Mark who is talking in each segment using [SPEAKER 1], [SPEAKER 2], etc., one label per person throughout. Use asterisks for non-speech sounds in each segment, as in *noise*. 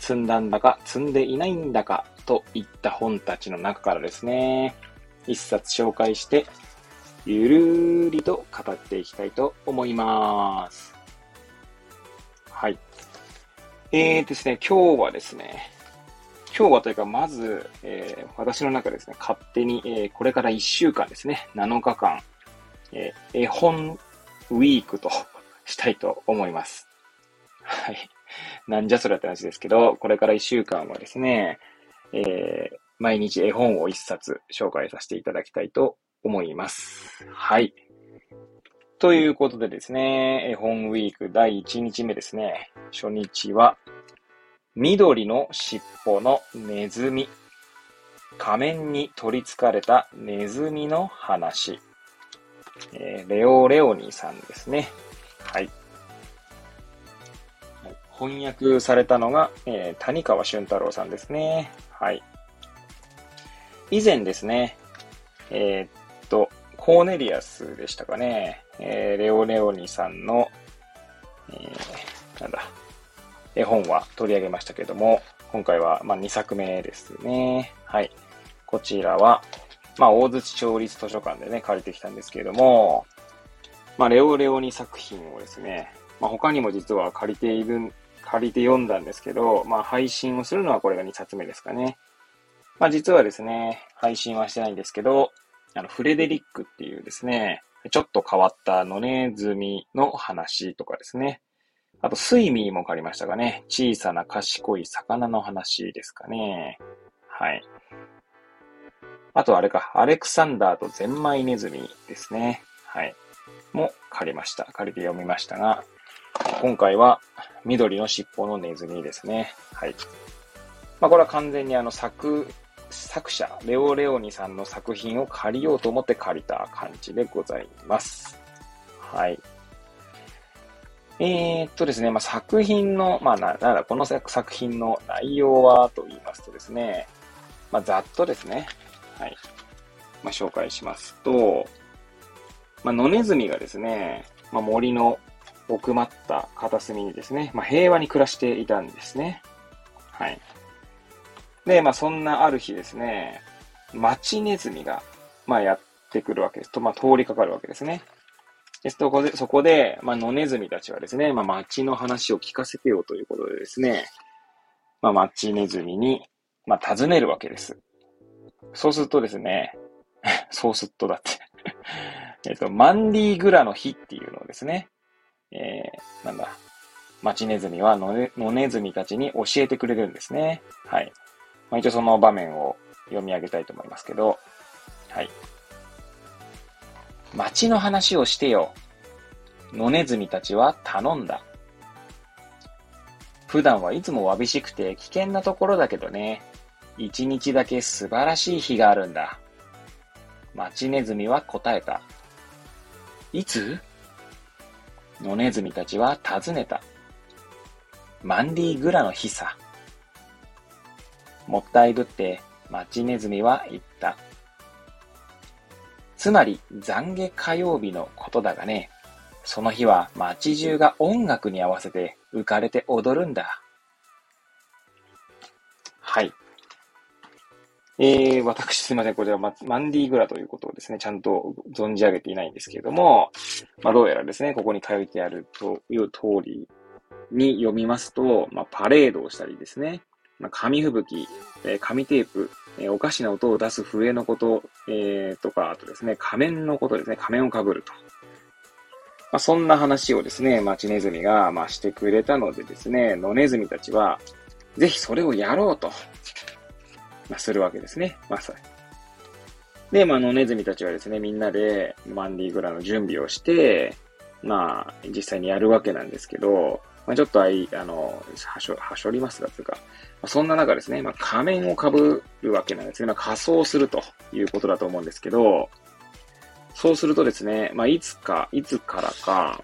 [SPEAKER 1] 積んだんだか積んでいないんだかといった本たちの中からですね、一冊紹介して、ゆるーりと語っていきたいと思います。はい。えーですね、今日はですね、今日はというか、まず、えー、私の中ですね、勝手に、えー、これから1週間ですね、7日間、えー、絵本ウィークとしたいと思います。はい。なんじゃそれって話ですけど、これから1週間はですね、えー、毎日絵本を1冊紹介させていただきたいと思います。はい。ということでですね、絵本ウィーク第1日目ですね。初日は、緑の尻尾のネズミ。仮面に取り憑かれたネズミの話。えー、レオレオニーさんですね。翻訳されたのが、えー、谷川俊太郎さんですね。はい。以前ですね、えー、っと、コーネリアスでしたかね。えー、レオレオニさんの、えー、なんだ、絵本は取り上げましたけども、今回は、まあ、2作目ですね。はい。こちらは、まあ、大槌町立図書館でね、借りてきたんですけれども、まあ、レオレオニ作品をですね、まあ、他にも実は借りている、借りて読んだんですけど、まあ、配信をするのはこれが2冊目ですかね。まあ、実はですね、配信はしてないんですけど、あの、フレデリックっていうですね、ちょっと変わった野ネズミの話とかですね。あと、スイミーも借りましたがね。小さな賢い魚の話ですかね。はい。あと、あれか。アレクサンダーとゼンマイネズミですね。はい。も借りました。借りて読みましたが、今回は緑の尻尾のネズミですね。はい。まあ、これは完全にあの作、作者、レオレオニさんの作品を借りようと思って借りた感じでございます。はい。えー、っとですね、まあ、作品の、まあ、な、なんだ、この作品の内容はと言いますとですね、まあ、ざっとですね、はい。まあ、紹介しますと、まあ、野ネズミがですね、まあ、森の奥まった片隅にですね、まあ、平和に暮らしていたんですね。はい。で、まあ、そんなある日ですね、町ネズミが、まあ、やってくるわけです。と、まあ、通りかかるわけですね。で、そこで、そこで、まあ、野ネズミたちはですね、まあ、町の話を聞かせてよということでですね、まあ、町ネズミに、まあ、尋ねるわけです。そうするとですね、*laughs* そうするとだって *laughs* えっと、マンディーグラの日っていうのをですね、えー、なんだ、町ネズミは野ネズミたちに教えてくれるんですね。はい。まあ、一応その場面を読み上げたいと思いますけど、はい。町の話をしてよ。野ネズミたちは頼んだ。普段はいつもわびしくて危険なところだけどね、一日だけ素晴らしい日があるんだ。町ネズミは答えた。いつ？野ネズミたちは尋ねた。マンディグラの日さ。もったいぶって町ネズミは言った。つまり懺悔火曜日のことだがね、その日は街中が音楽に合わせて浮かれて踊るんだ。はい。えー、私すいません。こちらマンディーグラということをですね、ちゃんと存じ上げていないんですけれども、まあどうやらですね、ここに書いてあるという通りに読みますと、まあパレードをしたりですね、まあ、紙吹雪、えー、紙テープ、えー、おかしな音を出す笛のこと、えー、とか、あとですね、仮面のことですね、仮面をかぶると。まあ、そんな話をですね、町ネズミが、まあ、してくれたのでですね、野ネズミたちは、ぜひそれをやろうと、まあ、するわけですね。まあ、それ。で、まあ、野ネズミたちはですね、みんなでマンディグラの準備をして、まあ、実際にやるわけなんですけど、まあ、ちょっとあい、あの、はしょ、はしょりますが、というか、まあ、そんな中ですね、まあ、仮面をかぶるわけなんですね。まあ、仮装するということだと思うんですけど、そうするとですね、まあ、いつか、いつからか、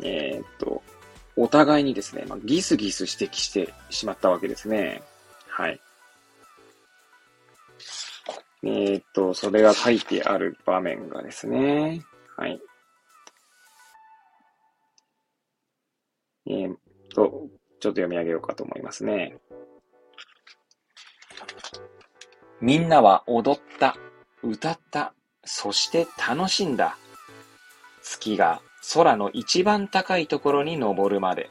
[SPEAKER 1] えー、っと、お互いにですね、まあ、ギスギス指摘してしまったわけですね。はい。えー、っと、それが書いてある場面がですね、はい。えー、っと、ちょっと読み上げようかと思いますね。みんなは踊った、歌った、そして楽しんだ。月が空の一番高いところに登るまで。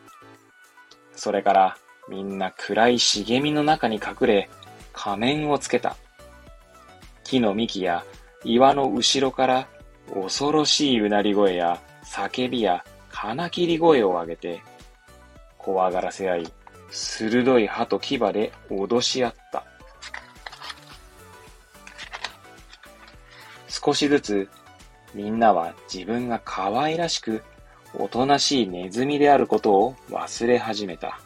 [SPEAKER 1] それからみんな暗い茂みの中に隠れ仮面をつけた。木の幹や岩の後ろから恐ろしいうなり声や叫びや金切り声を上げて怖がらせ合い鋭い歯と牙で脅し合った。少しずつみんなは自分が可愛らしくおとなしいネズミであることを忘れ始めた。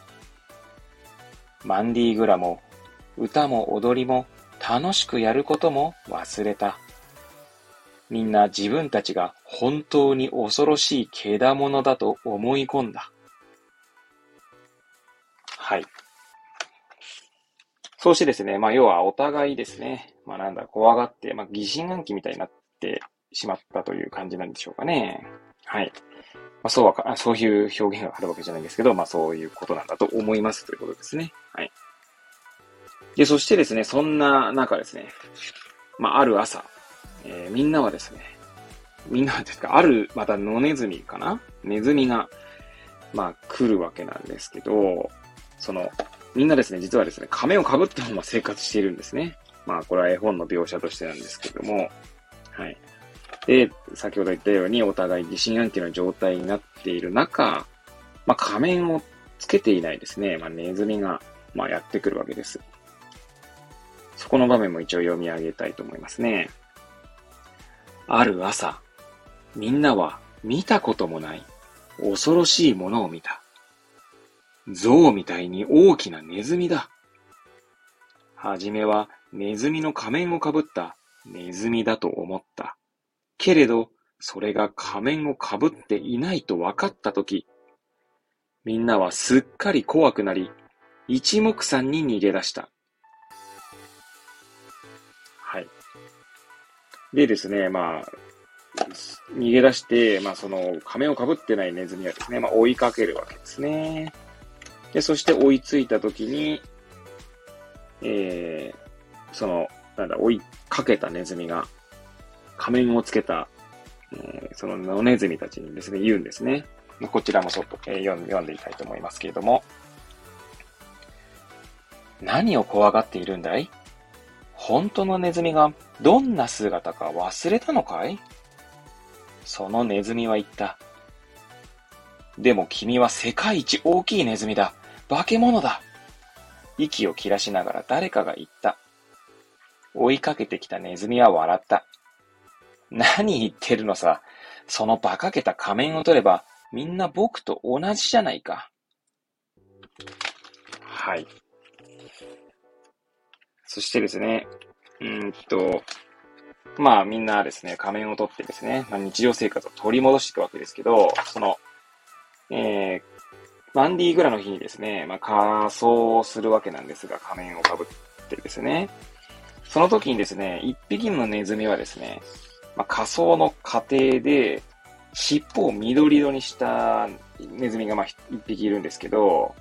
[SPEAKER 1] マンディーグラも歌も踊りも楽しくやることも忘れた。みんな自分たちが本当に恐ろしいけだものだと思い込んだ。はい。そうしてですね、まあ要はお互いですね、まあなんだ、怖がって、まあ疑心暗鬼みたいになってしまったという感じなんでしょうかね。はい。まあ、そうは、そういう表現があるわけじゃないんですけど、まあそういうことなんだと思いますということですね。はい。で、そしてですね、そんな中ですね、まあある朝、えー、みんなはですね、みんなですか、ある、また野ネズミかなネズミが、まあ来るわけなんですけど、その、みんなですね、実はですね、仮面をかぶったまま生活しているんですね。まあこれは絵本の描写としてなんですけども、はい。で、先ほど言ったようにお互い疑心暗鬼の状態になっている中、まあ、仮面をつけていないですね、まあ、ネズミが、まあ、やってくるわけです。そこの場面も一応読み上げたいと思いますね。ある朝、みんなは見たこともない恐ろしいものを見た。象みたいに大きなネズミだ。はじめはネズミの仮面をかぶったネズミだと思った。けれど、それが仮面をかぶっていないと分かったとき、みんなはすっかり怖くなり、一目散に逃げ出した。でですね、まあ、逃げ出して、まあその仮面をかぶってないネズミはですね、まあ追いかけるわけですね。で、そして追いついたときに、えー、その、なんだ、追いかけたネズミが、仮面をつけた、えー、その野ネズミたちにですね、言うんですね。こちらもちょっと、えー、読ん読んでいきたいと思いますけれども。何を怖がっているんだい？本当のネズミがどんな姿か忘れたのかい？そのネズミは言った。でも君は世界一大きいネズミだ。化け物だ。息を切らしながら誰かが言った。追いかけてきたネズミは笑った。何言ってるのさ。その馬鹿げた仮面を取れば、みんな僕と同じじゃないか。はい。そしてですね、うんと、まあみんなですね、仮面を取ってですね、まあ、日常生活を取り戻していくわけですけど、その、えー、マンディーグラの日にですね、まあ仮装をするわけなんですが、仮面をかぶってですね、その時にですね、一匹のネズミはですね、まあ、仮想の過程で、尻尾を緑色にしたネズミがまあ一匹いるんですけど、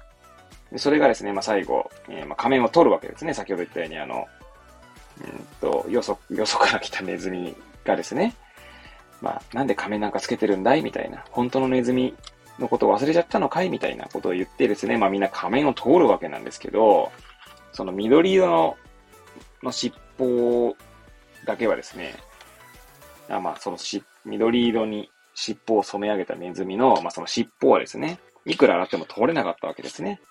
[SPEAKER 1] でそれがですね、まあ、最後、えー、まあ仮面を取るわけですね。先ほど言ったように、あの、うんと、よそ、よそから来たネズミがですね、まあ、なんで仮面なんかつけてるんだい？みたいな。本当のネズミのことを忘れちゃったのかい？みたいなことを言ってですね、まあみんな仮面を通るわけなんですけど、その緑色のの尻尾だけはですね、あまあ、そのし、緑色に尻尾を染め上げたネズミの、まあ、その尻尾はですね、いくら洗っても通れなかったわけですね。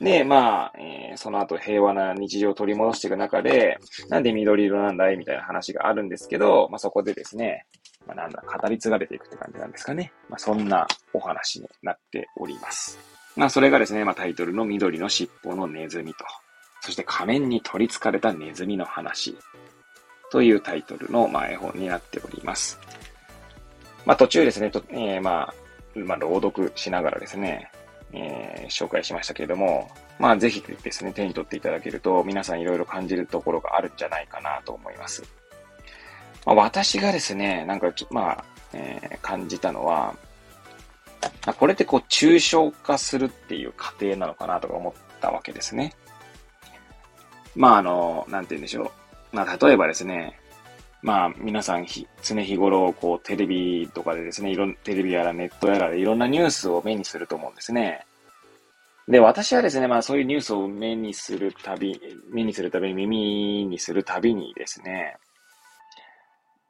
[SPEAKER 1] で、まあ、えー、その後平和な日常を取り戻していく中で、なんで緑色なんだいみたいな話があるんですけど、まあ、そこでですね、まあ、なんだ、語り継がれていくって感じなんですかね。まあ、そんなお話になっております。まあ、それがですね、まあ、タイトルの緑の尻尾のネズミと、そして仮面に取り憑かれたネズミの話というタイトルの、まあ、絵本になっております。まあ、途中ですね、とえー、まあ、まあ、朗読しながらですね、えー、紹介しましたけれども、まあ、ぜひですね、手に取っていただけると、皆さんいろいろ感じるところがあるんじゃないかなと思います。まあ、私がですね、なんかちょ、まあ、えー、感じたのは、これってこう、抽象化するっていう過程なのかなとか思ったわけですね。まあ、あの、なんて言うんでしょう。まあ、例えばですね、まあ、皆さんひ、常日頃、こう、テレビとかでですね、いろん、テレビやらネットやらでいろんなニュースを目にすると思うんですね。で、私はですね、まあそういうニュースを目にするたび、目にするたび、耳にするたびにですね、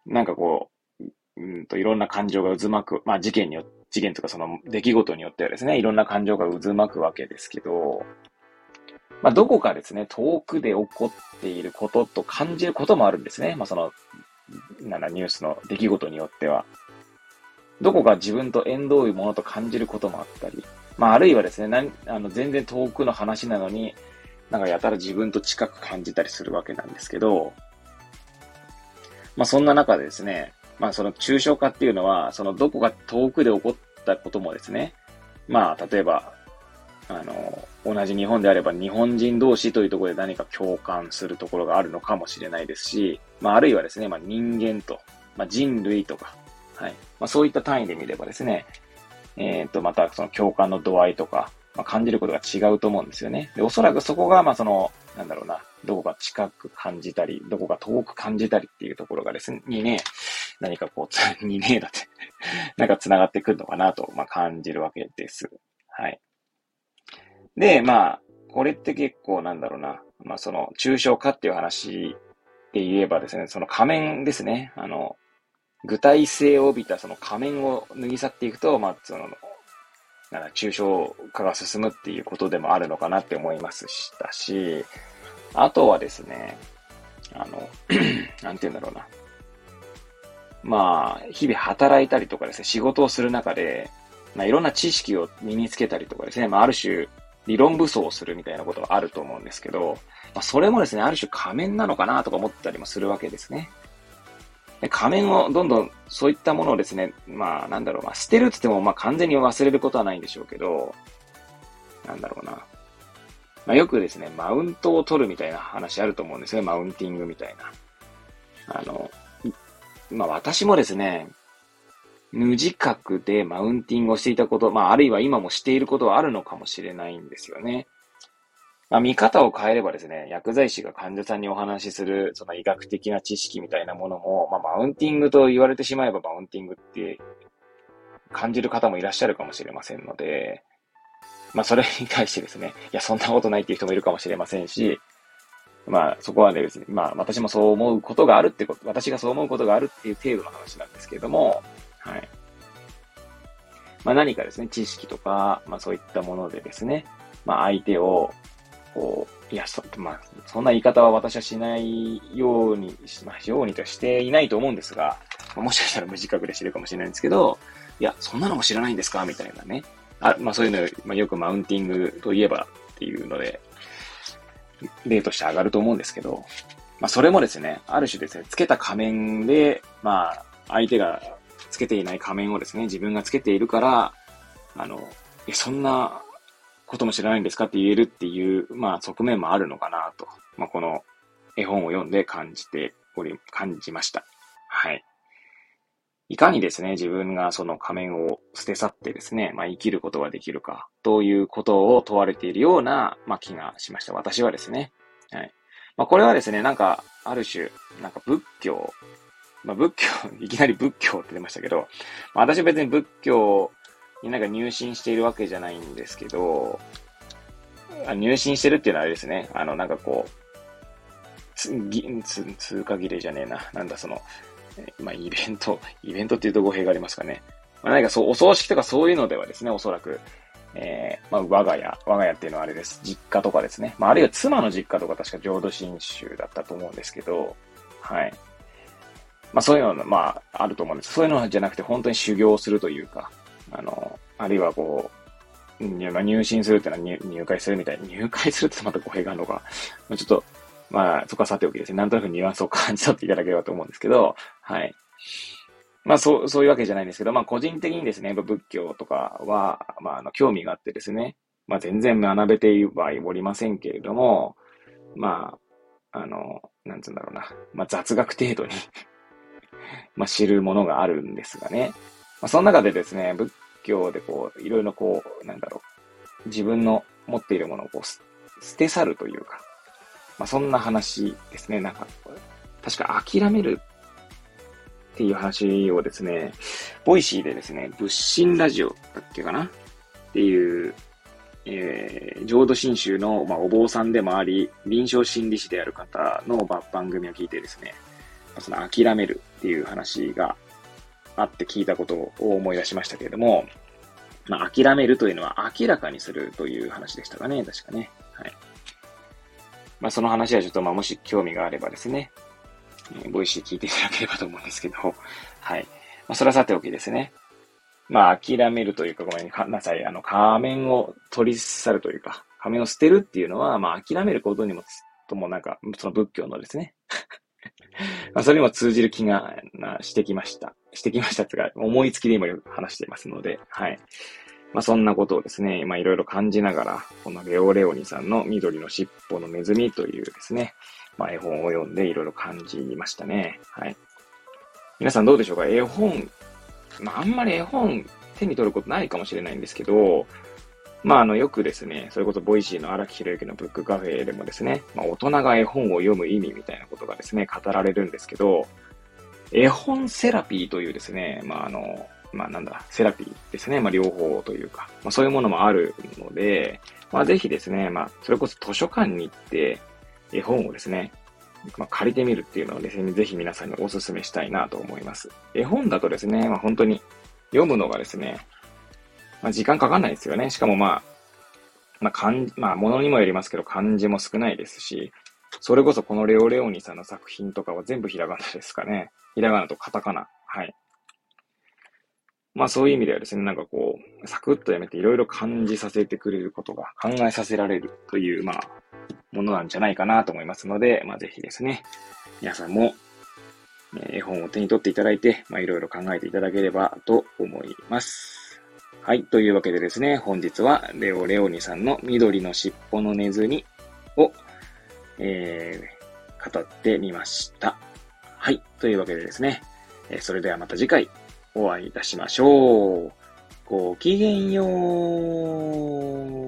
[SPEAKER 1] なんかこう、うんといろんな感情が渦巻く、まあ事件によ事件とかその出来事によってはですね、いろんな感情が渦巻くわけですけど、まあどこかですね、遠くで起こっていることと感じることもあるんですね。まあその、なんだ、ニュースの出来事によっては。どこか自分と縁遠いものと感じることもあったり、まあ、あるいはですね、なあの全然遠くの話なのに、なんかやたら自分と近く感じたりするわけなんですけど、まあ、そんな中でですね、まあ、その抽象化っていうのは、そのどこか遠くで起こったこともですね、まあ、例えば、あの、同じ日本であれば日本人同士というところで何か共感するところがあるのかもしれないですし、まあ、あるいはですね、まあ、人間と、まあ、人類とか、はい。まあ、そういった単位で見ればですね、えっ、ー、と、またその共感の度合いとか、まあ、感じることが違うと思うんですよね。で、おそらくそこが、まあ、その、なんだろうな、どこか近く感じたり、どこか遠く感じたりっていうところがですね、にね、何かこう、*laughs* にね、だって *laughs* なんか繋がってくるのかなと、まあ、感じるわけです。はい。で、まあ、これって結構なんだろうな、まあ、その、抽象化っていう話で言えばですね、その仮面ですね。あの、具体性を帯びたその仮面を脱ぎ去っていくと、まあ、その、なんか抽象化が進むっていうことでもあるのかなって思いましたし、あとはですね、あの、*clears throat* なんて言うんだろうな。まあ、日々働いたりとかですね、仕事をする中で、まあ、いろんな知識を身につけたりとかですね、まあ、ある種、理論武装をするみたいなことがあると思うんですけど、まあ、それもですね、ある種仮面なのかなとか思ったりもするわけですね。で仮面をどんどんそういったものをですね、まあなんだろう、まあ捨てるって言ってもまあ完全に忘れることはないんでしょうけど、なんだろうな。まあよくですね、マウントを取るみたいな話あると思うんですね、マウンティングみたいな。あの、まあ私もですね、無自覚でマウンティングをしていたこと、まああるいは今もしていることはあるのかもしれないんですよね。まあ、見方を変えればですね、薬剤師が患者さんにお話しする、その医学的な知識みたいなものも、まあ、マウンティングと言われてしまえばマウンティングって感じる方もいらっしゃるかもしれませんので、まあ、それに対してですね、いや、そんなことないっていう人もいるかもしれませんし、まあ、そこはね、別に、まあ、私もそう思うことがあるってこと、私がそう思うことがあるっていう程度の話なんですけれども、はい。まあ、何かですね、知識とか、まあ、そういったものでですね、まあ、相手を、こう、いや、そ、まあ、そんな言い方は私はしないように、しまあ、ようにとしていないと思うんですが、もしかしたら無自覚で知るかもしれないんですけど、いや、そんなのも知らないんですか？みたいなね。あ、まあそういうの、まあ、よくマウンティングといえばっていうので、例として上がると思うんですけど、まあそれもですね、ある種ですね、つけた仮面で、まあ相手がつけていない仮面をですね、自分がつけているから、あの、そんなことも知らないんですかって言えるっていう、まあ側面もあるのかなと、まあこの絵本を読んで感じており、感じました。はい。いかにですね、自分がその仮面を捨て去ってですね、まあ生きることができるか、ということを問われているような、まあ気がしました。私はですね。はい。まあこれはですね、なんか、ある種、なんか仏教、まあ仏教、*laughs* いきなり仏教って出ましたけど、まあ私は別に仏教になんか入信しているわけじゃないんですけど、入信してるっていうのはあれですね。あの、なんかこう、つ、ぎ、つ、通過儀礼じゃねえな。なんだその、まあ、イベント、イベントっていうと語弊がありますかね。まあ、何かそう、お葬式とかそういうのではですね、おそらく、えー、まあ、我が家、我が家っていうのはあれです。実家とかですね。まあ、あるいは妻の実家とか確か浄土真宗だったと思うんですけど、はい。まあそういうのはまああると思うんです。そういうのじゃなくて本当に修行するというか、あの、あるいはこう、入信するっていうのは入会するみたいに、入会するってまた語弊があるのか、ちょっと、まあそこはさておきですね、なんとなくニュアンスを感じ取っていただければと思うんですけど、はい。まあそう、そういうわけじゃないんですけど、まあ個人的にですね、仏教とかは、まああの、興味があってですね、まあ全然学べてはおりませんけれども、まあ、あの、なんつうんだろうな、まあ雑学程度にまあ知るものがあるんですがね。まあその中でですね、仏教でこう、いろいろこう、なんだろう、自分の持っているものをこう、捨て去るというか、まあそんな話ですね。なんか、確か諦めるっていう話をですね、 Voicy でですね、仏心ラジオだっけかな？っていう、えー、浄土真宗の、まあ、お坊さんでもあり、臨床心理士である方の番組を聞いてですね、その諦めるっていう話があって聞いたことを思い出しましたけれども、まあ、諦めるというのは明らかにするという話でしたかね、確かね。はい。まあ、その話はちょっと、まあ、もし興味があればですね、えー、 Voicy 聞いていただければと思うんですけど、はい。まあ、それはさておきですね。まあ、諦めるというか、ごめんなさい。あの、仮面を取り去るというか、仮面を捨てるっていうのは、まあ、諦めることにも、ともなんか、その仏教のですね。まあ、それにも通じる気がしてきました。してきましたってか、思いつきで今よく話していますので、はい。まあ、そんなことをですね、まあ、いろいろ感じながら、このレオレオニさんの緑の尻尾のネズミというですね、まあ、絵本を読んでいろいろ感じましたね。はい。皆さんどうでしょうか？絵本、まあ、あんまり絵本手に取ることないかもしれないんですけど、まあ、あの、よくですね、それこそ Voicy の荒木博之のブックカフェでもですね、まあ、大人が絵本を読む意味みたいなことがですね、語られるんですけど、絵本セラピーというですね、まあ、あの、まあ、なんだ、セラピーですね、まあ、両方というか、まあ、そういうものもあるので、まあ、ぜひですね、まあ、それこそ図書館に行って、絵本をですね、まあ、借りてみるっていうのをですね、ぜひ皆さんにお勧めしたいなと思います。絵本だとですね、まあ、本当に読むのがですね、まあ、時間かかんないですよね。しかもまあ、まあ、漢まあ、ものにもよりますけど、漢字も少ないですし、それこそこのレオレオニさんの作品とかは全部ひらがなですかね。ひらがなとカタカナ。はい。まあそういう意味ではですね、なんかこう、サクッとやめていろいろ感じさせてくれることが考えさせられるという、まあ、ものなんじゃないかなと思いますので、まあ、ぜひですね、皆さんも、絵本を手に取っていただいて、まあ、いろいろ考えていただければと思います。はい。というわけでですね、本日はレオレオニさんの緑の尻尾のネズミを、えー、語ってみました。はい。というわけでですね、えそれではまた次回お会いいたしましょう。ごきげんよう。